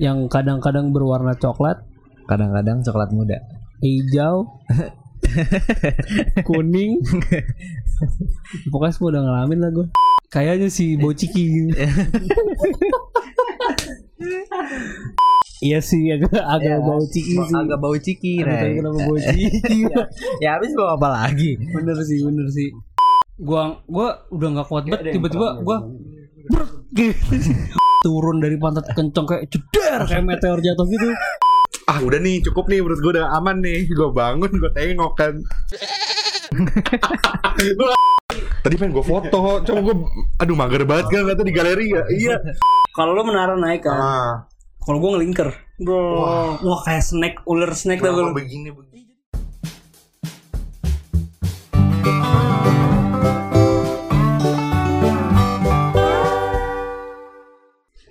yang kadang-kadang berwarna coklat, Kadang-kadang coklat muda. hijau, kuning. Pokoknya semua udah ngalamin lah gue. Kayaknya si Bociki. iya sih agak agak Ya, bau ciki sih. Agak bau ciki, Ray. kenapa bau ciki. ya habis mau apa lagi? bener sih, bener sih. Gua gua udah nggak kuat banget tiba-tiba gua gitu. Turun dari pantat kenceng kayak ceder kayak meteor jatuh gitu. ah udah nih cukup nih menurut gue udah aman nih. Gue bangun gue tengok kan. Gua- tadi pengen gue foto cuma gue aduh mager banget kan kata di galeri ya. Iya. Kalau lo menara naik kan, ah. kalau gua ngelingker. Bro, wah, kayak snack ular snack tau gua. begini begini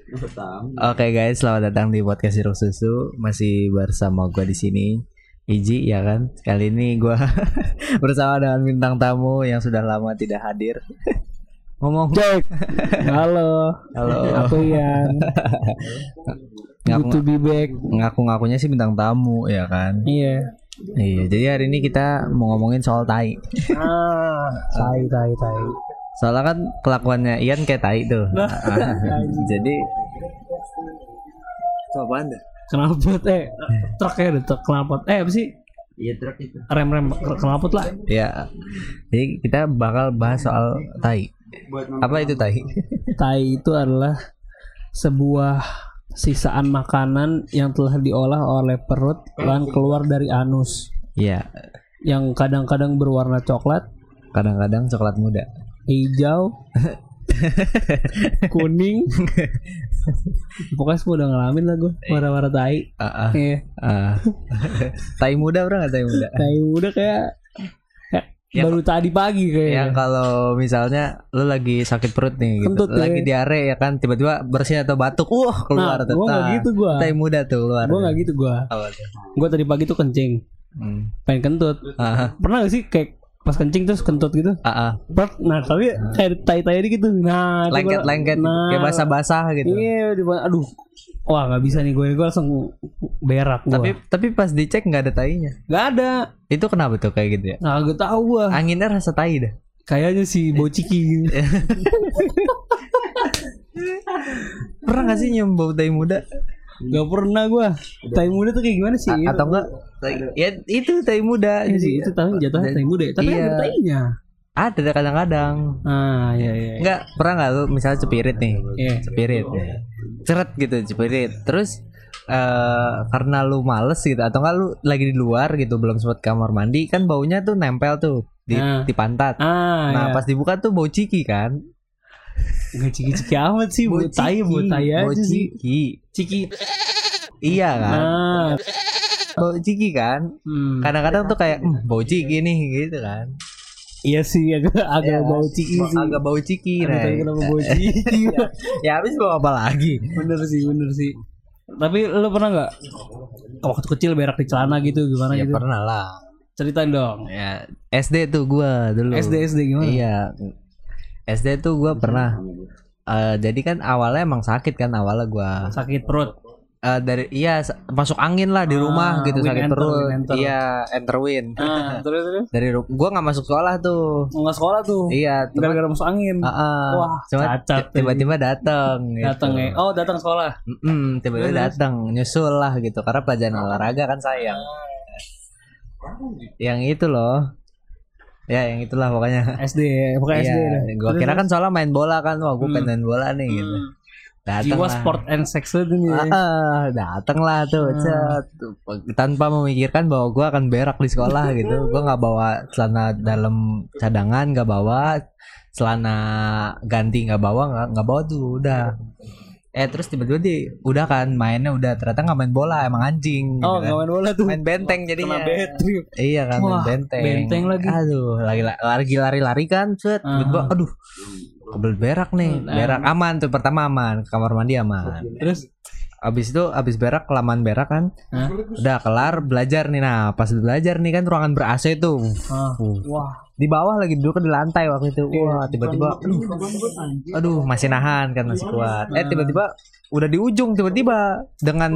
Oke guys, selamat datang di podcast Siruk Susu. Masih bersama gua di sini. Iji ya kan. Kali ini gua bersama dengan bintang tamu yang sudah lama tidak hadir. Ngomong. Halo, Halo. aku to Ngaku, be back. ngaku-ngakunya sih bintang tamu ya kan. Iya. Iya, jadi hari ini kita mau ngomongin soal tai. Ah, tai tai tai. Soalnya kan kelakuannya Ian kayak tai tuh. Nah. jadi itu apaan dah? Knalpot eh truk ya ada truk knalpot. Eh apa sih? Iya truk itu. Rem-rem knalpot lah. Ya. Jadi kita bakal bahas soal tai. Apa itu tai? Tai itu adalah sebuah sisaan makanan yang telah diolah oleh perut dan keluar dari anus Iya, yang kadang-kadang berwarna coklat, kadang-kadang coklat muda. hijau, kuning. Pokoknya semua udah ngalamin lah gue warna-warna tai. Ah, ah, Iya. ah. tai muda bro nggak tai muda? Tai udah kayak, kayak Yang- baru tadi pagi kayaknya. Yang kalau misalnya lu lagi sakit perut nih gitu, Kentut ya. lagi diare ya kan tiba-tiba bersin atau batuk, wah keluar Nah, gua nggak Nah, gitu gua. Tai muda tuh keluar. Gue nggak gitu gue. Apa tuh? Gue tadi pagi tuh kencing, Hmm. pengen kentut. Ah, Pernah gak sih kayak pas kencing terus kentut gitu? ah, ah. Pernah. Nah tapi kayak tai-tai gitu. Nah, gua- lengket-lengket Nah, kayak basah-basah gitu. Iya, di aduh. Wah nggak bisa nih gue, gue langsung berak gue. Tapi tapi pas dicek nggak ada tainya. nggak ada. Itu kenapa tuh kayak gitu ya? Nah, gue tahu gue. Anginnya rasa tai dah. Kayaknya si bociki. gitu. Pernah gak sih nyium bau tai muda? Gak pernah gue. Tai muda tuh kayak gimana sih? A- atau enggak? Ya itu tai muda. Iya Jadi sih, itu tahu jatuhnya tai muda. ya. Tapi Iya. ada tainya. ada kadang-kadang. Ah, iya iya. iya. Enggak pernah nggak lu misalnya cepirit nih? Iya. Cepirit. Ceret gitu cepirit. Terus eh karena lu males gitu atau enggak lu lagi di luar gitu belum sempat kamar mandi kan baunya tuh nempel tuh di, Ah. di pantat. Ah, Nah, iya. pas dibuka tuh bau ciki kan? Nggak ciki-ciki amat sih, Bau tai, ciki, tai bau aja sih. ciki. Ciki. Iya kan? Nah, Bau ciki kan? hmm. Kadang-kadang tuh kayak "Hmm, bau ciki nih gitu kan. iya sih agak agak Iya, bau ciki sih. Agak bau ciki, Ray. kenapa bau ciki? Ya habis bau apa lagi? bener sih, bener sih. Tapi lu pernah nggak waktu kecil berak di celana gitu gimana Ya gitu? pernah lah. Ceritain dong. Ya SD tuh gua dulu. SD SD gimana? Iya. SD tuh gua pernah eh, jadi kan awalnya emang sakit kan awalnya gua Sakit perut. Eh, dari iya masuk angin lah di Ah, rumah gitu win sakit enter, perut. enter. Iya, enter win. Ah, terus terus. Dari gua nggak masuk sekolah tuh. Nggak sekolah tuh. Iya, Gara-gara masuk angin. Ah, ah. Wah, Cuma cacat ti- tiba-tiba datang gitu. Datang ya. Oh, datang sekolah. Mm-mm, tiba-tiba datang nyusul lah gitu karena pelajaran olahraga kan sayang. Yang itu loh. Ya, yang itulah pokoknya. SD, pokoknya SD. Iya, dah. gua Terus, kira kan soalnya main bola kan, wah gua Hmm. pengen main bola nih gitu. Hmm. Datang Jiwa lah. sport and sex itu nih. Ah, ah, datang lah tuh, Hmm. cet. tanpa memikirkan bahwa gua akan berak di sekolah gitu. Gua nggak bawa celana dalam cadangan, nggak bawa celana ganti, nggak bawa, nggak nggak bawa tuh, udah. Eh terus tiba-tiba di, udah kan mainnya udah ternyata nggak main bola, emang anjing. gitu Oh, kan. nggak main bola tuh. main benteng trip. Iya kan main Wah, benteng. benteng lagi. Aduh, lagi lagi lari-lari kan, set. Ah. Tiba-tiba, aduh. Kebel berak nih. Hmm, Berak aman tuh pertama aman, ke kamar mandi aman. Terus Abis itu abis berak kelamaan berak kan. Hah? Udah kelar belajar nih. Nah, pas belajar nih kan ruangan ber AC tuh. ah. Uh, Wah, Di bawah lagi duduk di lantai waktu itu. Wah, tiba-tiba aduh, aduh masih nahan kan masih kuat. Eh tiba-tiba udah di ujung tiba-tiba dengan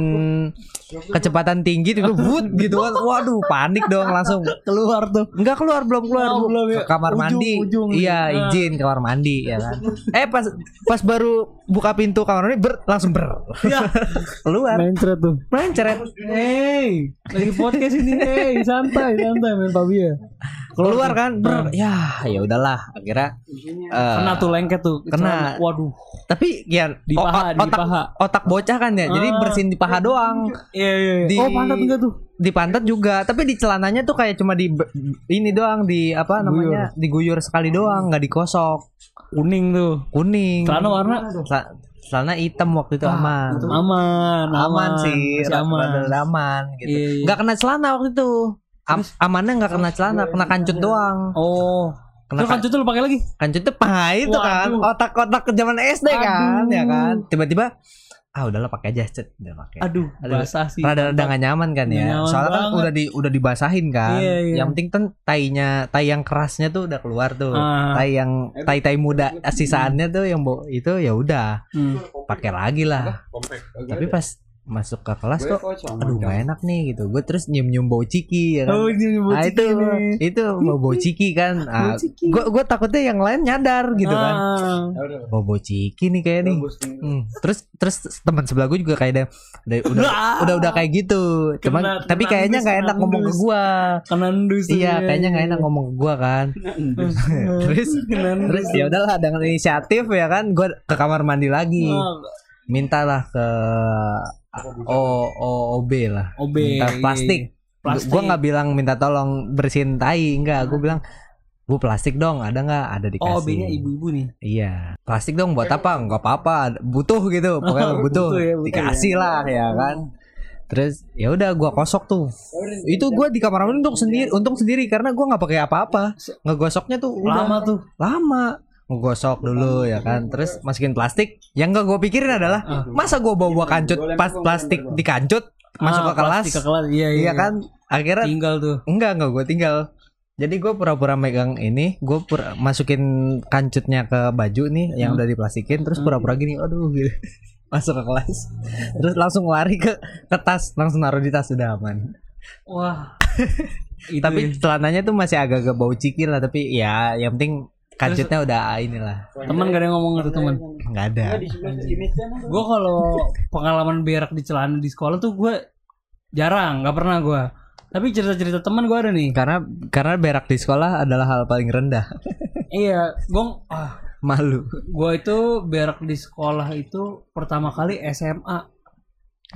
kecepatan tinggi tiba wut gitu kan. Waduh panik dong langsung keluar tuh. Enggak keluar belum keluar Oh, belum ya. ke kamar Ujung, mandi. ujung. iya Ah. izin kamar mandi ya kan. Eh pas pas baru buka pintu kamar mandi ber langsung ber. Ya. Keluar. Mencret tuh. Mencret hey lagi podcast ini. Hey santai santai main pabi ya keluar kan? Ber ya ya udahlah akhirnya eh, kena tuh lengket tuh kena. Waduh. Tapi ya Di paha, di otak paha. otak bocah kan ya jadi Ah. bersihin di paha doang. Iya iya iya. Di- oh pantat enggak tuh? di pantat juga. Tapi di celananya tuh kayak cuma di ini doang di apa namanya diguyur sekali doang nggak dikosok kuning tuh. Kuning. Celana warna? Cela- celana hitam waktu itu aman. aman aman sih masih aman. aman gitu. Iya, iya. nggak kena celana waktu itu Am- amannya nggak kena celana kena kancut doang. Oh. Kena Terus kancut tuh lu pakai lagi? Kancut tuh pah itu kan otak-otak ke zaman SD kan Aduh. ya kan? Tiba-tiba ah udahlah pakai aja cet. Udah pakai. Aduh Aduh, basah sih. rada-rada gak nyaman kan Nggak ya? Nyaman soalnya kan banget. udah di udah dibasahin kan? Iya, iya. yang penting kan tainya tai yang kerasnya tuh udah keluar tuh. Ah. tai yang tai tai muda sisaannya tuh yang bo itu ya udah. Hmm. pakai lagi lah. Tapi pas masuk ke kelas kok aduh gak enak nih gitu. Gue terus nyium nyium bau ciki ya kan? Oh, ini bau nah itu nih. itu bau bau ciki kan. Ah, gue gue takutnya yang lain nyadar gitu kan. Ah. bau bau ciki nih kayak nih. Hmm. terus terus teman sebelah gue juga kayak ada, udah Ah. udah udah kayak gitu. Cuman Kena- tapi kena kayaknya nggak enak ngomong ke tuh, iya ya. kayaknya nggak enak ngomong ke gua kan. Terus terus ya udahlah dengan inisiatif ya kan gua ke kamar mandi lagi. Ah, mintalah ke O O OB lah OB, minta iya, plastik Plastik. gua nggak bilang minta tolong bersihin tai enggak gua bilang Bu plastik dong, ada nggak? Ada dikasih. Oh, B-nya ibu-ibu nih. Iya, plastik dong buat apa? Enggak apa-apa, butuh gitu. Pokoknya butuh. Butuh ya, butuh Dikasih lah ya kan. Terus ya udah gua kosok tuh. Itu gua di kamar mandi untuk sendiri, untung sendiri karena gua nggak pakai apa-apa. Ngegosoknya tuh udah Lama tuh. lama. Ngegosok dulu ya kan. Terus masukin plastik. Yang nggak gua pikirin adalah masa gua bawa-bawa kancut pas plastik dikancut masuk Ah, ke kelas. ke kelas. Iya, iya. Iya kan? Akhirnya Tinggal tuh. Enggak, enggak gue tinggal. Jadi gue pura-pura megang ini, gue pura masukin kancutnya ke baju nih yang Hmm. udah diplastikin, terus pura-pura gini, aduh gitu. Masuk ke kelas. Terus langsung lari ke ke tas, langsung naruh di tas udah aman. Wah. Tapi ya. celananya tuh masih agak-agak bau ciki lah, tapi ya yang penting kancutnya udah inilah. teman gak ada yang ngomong gitu teman. Enggak ada. Gue kalau pengalaman berak di celana di sekolah tuh gue jarang, nggak pernah gue. Tapi cerita-cerita teman gue ada nih. Karena karena berak di sekolah adalah hal paling rendah. Iya, gue ah, Malu. gue itu berak di sekolah itu pertama kali SMA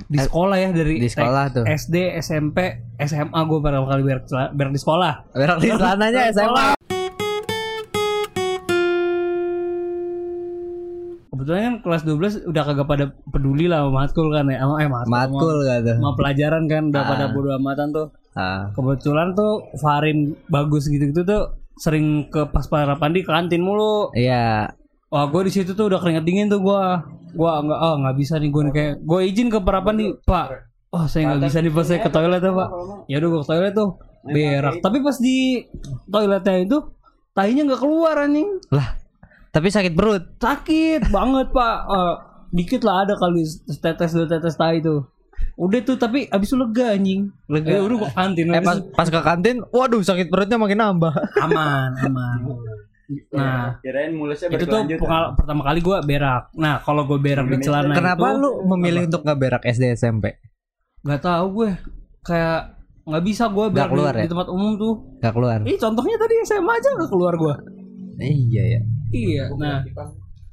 di sekolah ya dari Di sekolah tuh. SD, SMP, SMA gue pertama kali berak, berak di sekolah. Berak di celananya SMA. Kebetulan kan kelas 12 udah kagak pada peduli lah sama matkul kan ya. Eh matkul. Matkul. Sama, sama pelajaran kan udah pada Ah. bodo amatan tuh. Ah. Kebetulan tuh Farin bagus gitu-gitu tuh sering ke pas para pandi kantin mulu. Iya. Wah, gue di situ tuh udah keringet dingin tuh gua. Gua nggak oh nggak bisa nih gue kayak gue izin ke para pandi, Pak. Oh, saya nggak bisa nih pas saya ke toilet tuh, Pak. Ya udah gue ke toilet tuh berak. Tapi pas di toiletnya itu tahinya nggak keluar anjing. Lah, tapi sakit perut. Sakit banget, Pak. Eh, dikit lah ada kali tetes dua tetes tai tuh. Udah tuh tapi abis itu lega anjing. Lega. Eh, udah ke kantin. Eh pas pas ke kantin, waduh sakit perutnya makin nambah. aman, aman. Nah, Kirain mulusnya itu tuh pengal- pertama kali gua berak. Nah, kalau gue berak di celana Kenapa itu, lu memilih untuk nggak berak SD SMP? Gak tahu gue kayak nggak bisa gue berak di- keluar di, ya? tempat umum tuh. Gak keluar. Ih, contohnya tadi SMA aja gak keluar gue. Iya ya. Iya. Nah,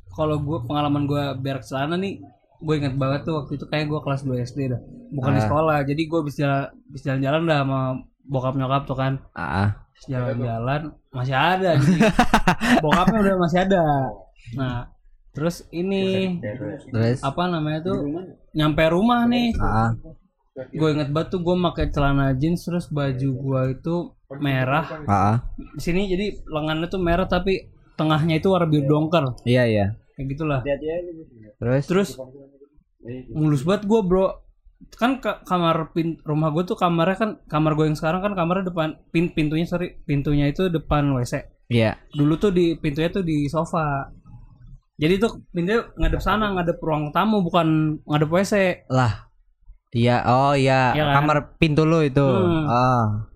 kalau gue pengalaman gue berak celana nih, gue inget banget tuh waktu itu kayak gue kelas 2 SD dah. Bukan di Ah. sekolah. Jadi gue bisa jalan, bisa jalan-jalan dah sama bokap nyokap tuh kan. Ah, Jalan-jalan masih ada. Bokapnya udah masih ada. Nah, terus ini terus apa namanya tuh nyampe rumah nih ah, gue inget banget tuh gue pakai celana jeans terus baju gue itu merah ah, di sini jadi lengannya tuh merah tapi tengahnya itu warna biru dongker iya iya. kayak gitulah Terus terus mulus banget gue bro kan ka- kamar pin rumah gue tuh kamarnya kan kamar gue yang sekarang kan kamarnya depan pin pintunya sorry pintunya itu depan wc iya. dulu tuh di pintunya tuh di sofa Jadi tuh pintunya ngadep sana, ngadep ruang tamu bukan ngadep WC. Lah. Iya, oh iya, Iya kan? kamar pintu lu itu. Hmm. Ah.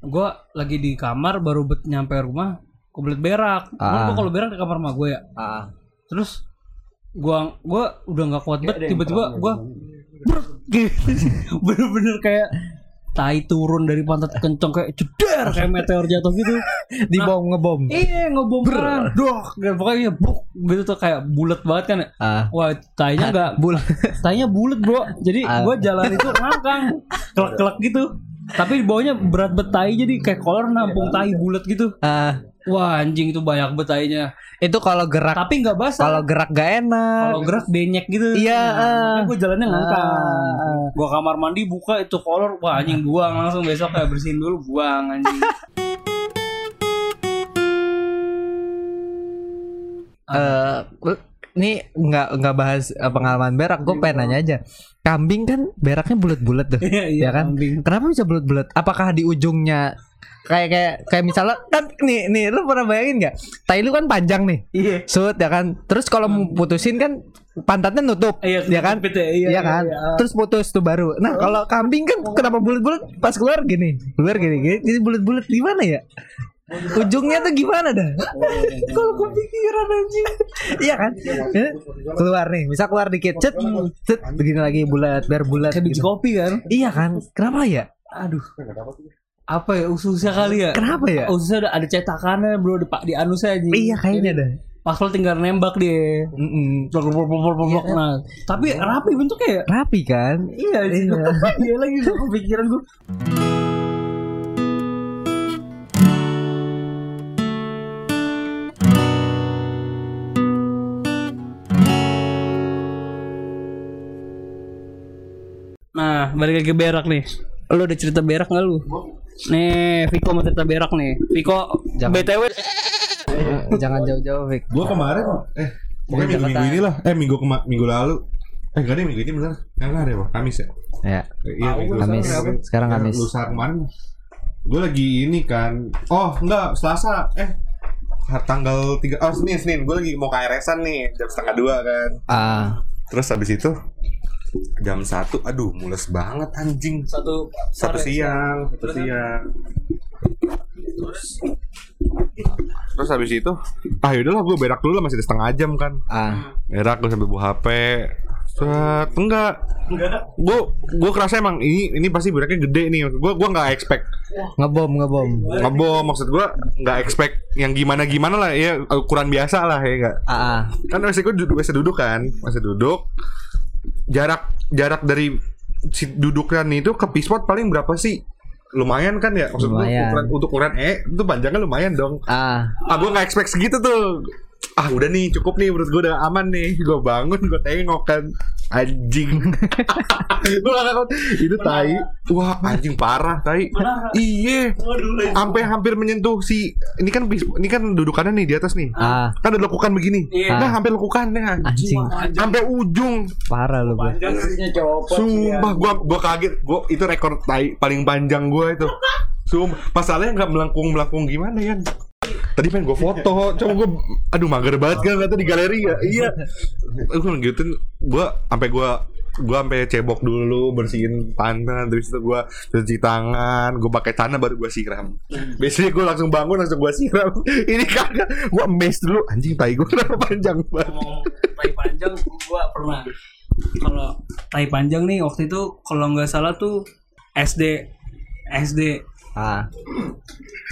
Gua lagi di kamar baru bet nyampe rumah, kebelet berak. Ah. gua kalau berak di kamar mah gue ya. Ah. Terus gua gua udah nggak kuat banget tiba-tiba gua gitu. bener-bener kayak tai turun dari pantat kenceng kayak ceder kayak meteor jatuh gitu. Di bom ngebom. Iya ngebom kan. Doh, pokoknya buk gitu tuh kayak bulat banget kan. ya. Ah. Wah, tainya enggak Bul. tainya bulat, Bro. Jadi Ah. gua jalan itu ngangkang, kelek-kelek gitu. Tapi di bawahnya berat bet tai jadi kayak kolor nampung tai bulat gitu. Ah. Wah, anjing itu banyak bet tainya. Itu kalau gerak Tapi nggak basah. kalau gerak gak enak. Kalau gerak benyek gitu. Iya, ah. gue jalannya ngangkang. Ah. Gua kamar mandi buka itu kolor, wah anjing buang langsung besok kayak bersihin dulu buang anjing. Eh, ini nggak nggak bahas eh, pengalaman berak, gue pengen nanya aja. Kambing kan beraknya bulat-bulat tuh, Iya, ya kan? kambing. Kenapa bisa bulat-bulat? Apakah di ujungnya kayak kayak kayak misalnya kan nih nih lu pernah bayangin nggak? Tai lu kan panjang nih, Iya. sud ya kan. Terus kalau mau putusin kan pantatnya nutup, Iya, ya kan? ketepit ya, iya, Iya kan? iya, iya. Terus putus tuh baru. Nah kalau kambing kan kenapa bulat-bulat? Pas keluar gini, keluar gini, gini, ini bulat-bulat gimana ya? Ujungnya tuh gimana dah? Kalau kepikiran anjing. iya kan? Ya, Keluar nih, bisa keluar dikit, cet, cet, begini lagi bulat, biar bulat. Kayak biji gitu. kopi kan. Iya kan? Kenapa ya? Aduh. Apa ya ususnya kali ya? Kenapa ya? Ususnya ada, ada cetakannya bro di, di anusnya aja. Iya kayaknya dah. Pas lo tinggal nembak dia. Blok, blok, blok. Nah, tapi rapi bentuknya ya. Rapi kan? Iya, iya. iya lagi gua kepikiran gue. Nah, balik lagi ke berak nih. Lu udah cerita berak gak lu? Nih, Viko mau cerita berak nih. Viko, Jangan. BTW Jangan jauh-jauh, Vic. Gue kemarin eh pokoknya minggu, minggu ini lah. Eh minggu kema minggu lalu. Eh enggak deh minggu ini bener. Yang hari ya, Pak? Kamis ya? Ya, Eh, iya, minggu Kamis. Sekarang Ya, Kamis. Lusa kemarin. Gue lagi ini kan. Oh, enggak, Selasa. Eh tanggal 3 oh Senin Senin gue lagi mau KRS-an nih jam setengah dua kan Ah, terus habis itu jam satu aduh mules banget anjing. Satu satu siang satu siang. Terus? Habis itu ah yaudahlah gue berak dulu lah masih ada setengah jam kan. Ah. berak gue sambil bawa HP Set, enggak. Gue gue kerasa emang ini ini pasti beraknya gede nih. Gue gue nggak expect. Ngebom, ngebom. ngebom maksud gue nggak expect yang gimana gimana lah ya ukuran biasa lah ya enggak Ah, ah. kan WC gue duduk WC duduk kan WC duduk jarak jarak dari si duduknya nih itu ke pispot paling berapa sih? Lumayan kan ya? Maksud Lumayan. ukuran untuk ukuran E itu panjangnya lumayan dong. Ah, ah gue nggak expect segitu tuh. Ah udah nih cukup nih menurut gue udah aman nih. Gue bangun gue tengok kan anjing. Gak itu tai. wah anjing parah. Tai. Iya sampai hampir menyentuh si ini kan ini kan dudukannya nih di atas nih. Ah. kan ada lekukan begini. Iya. nah hampir lekukannya Anjing, sampai ujung. Parah lu, Bro. sumpah gua gua kaget. Gua itu rekor tai paling panjang gua itu. Sumpah. Masalahnya nggak melengkung melengkung gimana ya tadi pengen gua foto cuma gua aduh mager banget kan kata di galeri ya. Iya. Gua ngikutin gua sampai gua gua sampai cebok dulu bersihin pantat terus itu gua cuci tangan gua pakai tanah baru gua siram. Biasanya gua langsung bangun langsung gua siram. Ini kagak gua emes dulu anjing tai gua kenapa panjang banget? Ngomong tai panjang gua pernah. Kalau tai panjang nih waktu itu kalau nggak salah tuh SD SD Ah,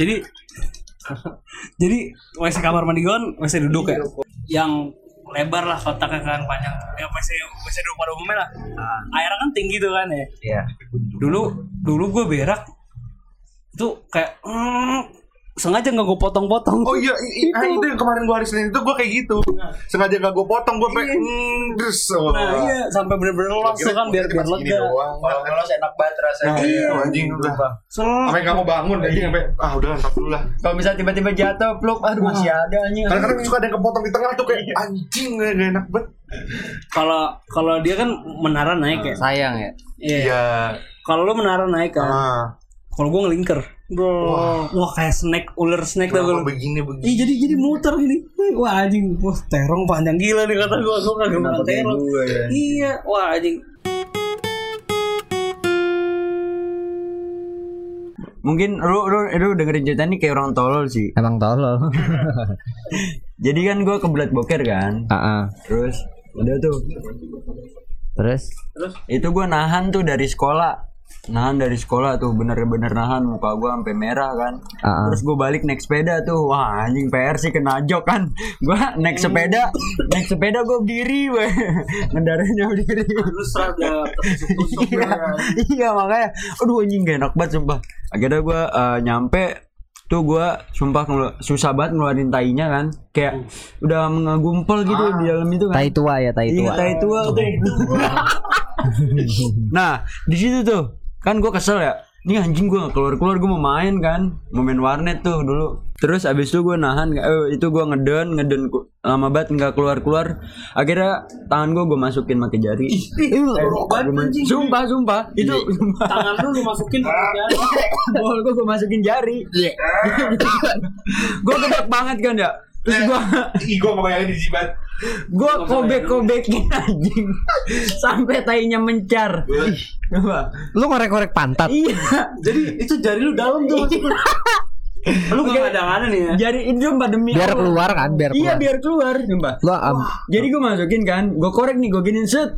jadi jadi WC kamar mandi gua kan WC duduk ya? Yang lebar lah kotaknya kan panjang. Ya WC WC duduk pada umumnya lah. Airnya kan tinggi tuh kan ya? Iya. dulu dulu gue berak itu kayak mm, sengaja nggak gue potong-potong Oh iya, i- i- ah, itu yang kemarin gua hari Senin itu gua kayak gitu. Sengaja gak gua potong, gua pengen mm, terus. oh. nah iya sampai bener-bener los tuh kan biar biar lega Kalau enak banget rasanya. Nah, iya, iya. anjing udah. Sampai nggak mau bangun anjing sampai ah udah ntar dulu lah. Kalau bisa tiba-tiba jatuh, pluk, aduh masih ada anjing. Kadang-kadang suka ada yang kepotong di tengah tuh kayak anjing gak, enak banget. kalau kalau dia kan menara naik ya Sayang ya. iya Iya. kalau lu menara naik kan Ah. Kalau gue ngelingker. Wah, wah kayak snack, ular snack tau gak lu? begini begini? Ih jadi jadi muter gini. Wah anjing, wah terong panjang gila nih kata gua, gua kagak makan terong. Iya, wah anjing. Mungkin lu, lu, lu dengerin cerita ini kayak orang tolol sih. Emang tolol. Jadi kan gue kebelat boker kan. Heeh. Terus udah tuh. Terus Itu gue nahan tuh dari sekolah. Nahan dari sekolah tuh bener-bener nahan muka gue sampai merah kan. Ah, ah. Terus gue balik naik sepeda tuh. Wah anjing PR sih kena jok kan. Gue naik sepeda, naik sepeda gue berdiri weh. Ngendaranya berdiri. Terus rada iya, iya makanya aduh anjing gak enak banget sumpah akhirnya gue nyampe tuh gue sumpah susah banget ngeluarin tainya kan kayak udah mengagumpel gitu di dalam itu kan tai tua ya, tai iya tua. tai tua tuh nah di situ tuh kan gue kesel ya. Ini anjing gue keluar keluar gue mau main kan. Mau main warnet tuh dulu. Terus abis itu gue nahan eh, itu gue ngeden ngeden lama banget nggak keluar keluar akhirnya tangan gue gue masukin pakai jari. Sumpah sumpah itu sumpah. Tangan lu lu masukin pakai jari. bol gue gue masukin jari. Gue gedek banget kan ya terus gue Ih, gue di jibat. gue kobek kobekin anjing sampai tainya mencar Coba. Lu ngorek-ngorek pantat. iya Jadi itu jari lu dalam tuh masuk. Lu gak ada ada nih ya. jari itu sumpah demi Biar Allah. keluar kan, biar iya keluar. biar keluar sumpah Lu am, jadi gue masukin kan gue korek nih gue giniin set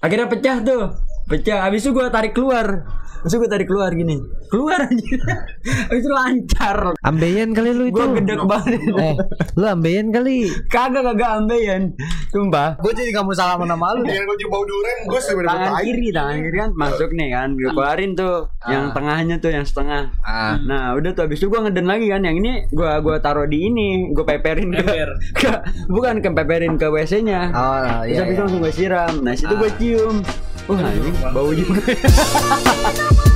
akhirnya pecah tuh pecah. Habis itu gue tarik keluar. Terus gue tarik keluar gini. Keluar aja. Habis itu lancar. Ambeien kali lu itu. Gue gedek banget. Eh, lu ambeien kali. Kagak kagak ambeien. Sumpah. Gue jadi gak mau salaman sama lu. Jangan gue cium bau durian, gue sudah dapat Tangan kiri Tangan kiri kan. Masuk nih kan. Gue keluarin tuh. Yang tengahnya tuh Yang setengah. Ah. Nah udah tuh. Habis itu gue ngeden lagi kan. Yang ini Gue gua taruh di ini. Gue peperin ke, ke Bukan ke peperin ke WC nya Oh, Terus iya. habis itu iya. langsung gue siram. Nah situ gue cium Wah, oh, bau juga.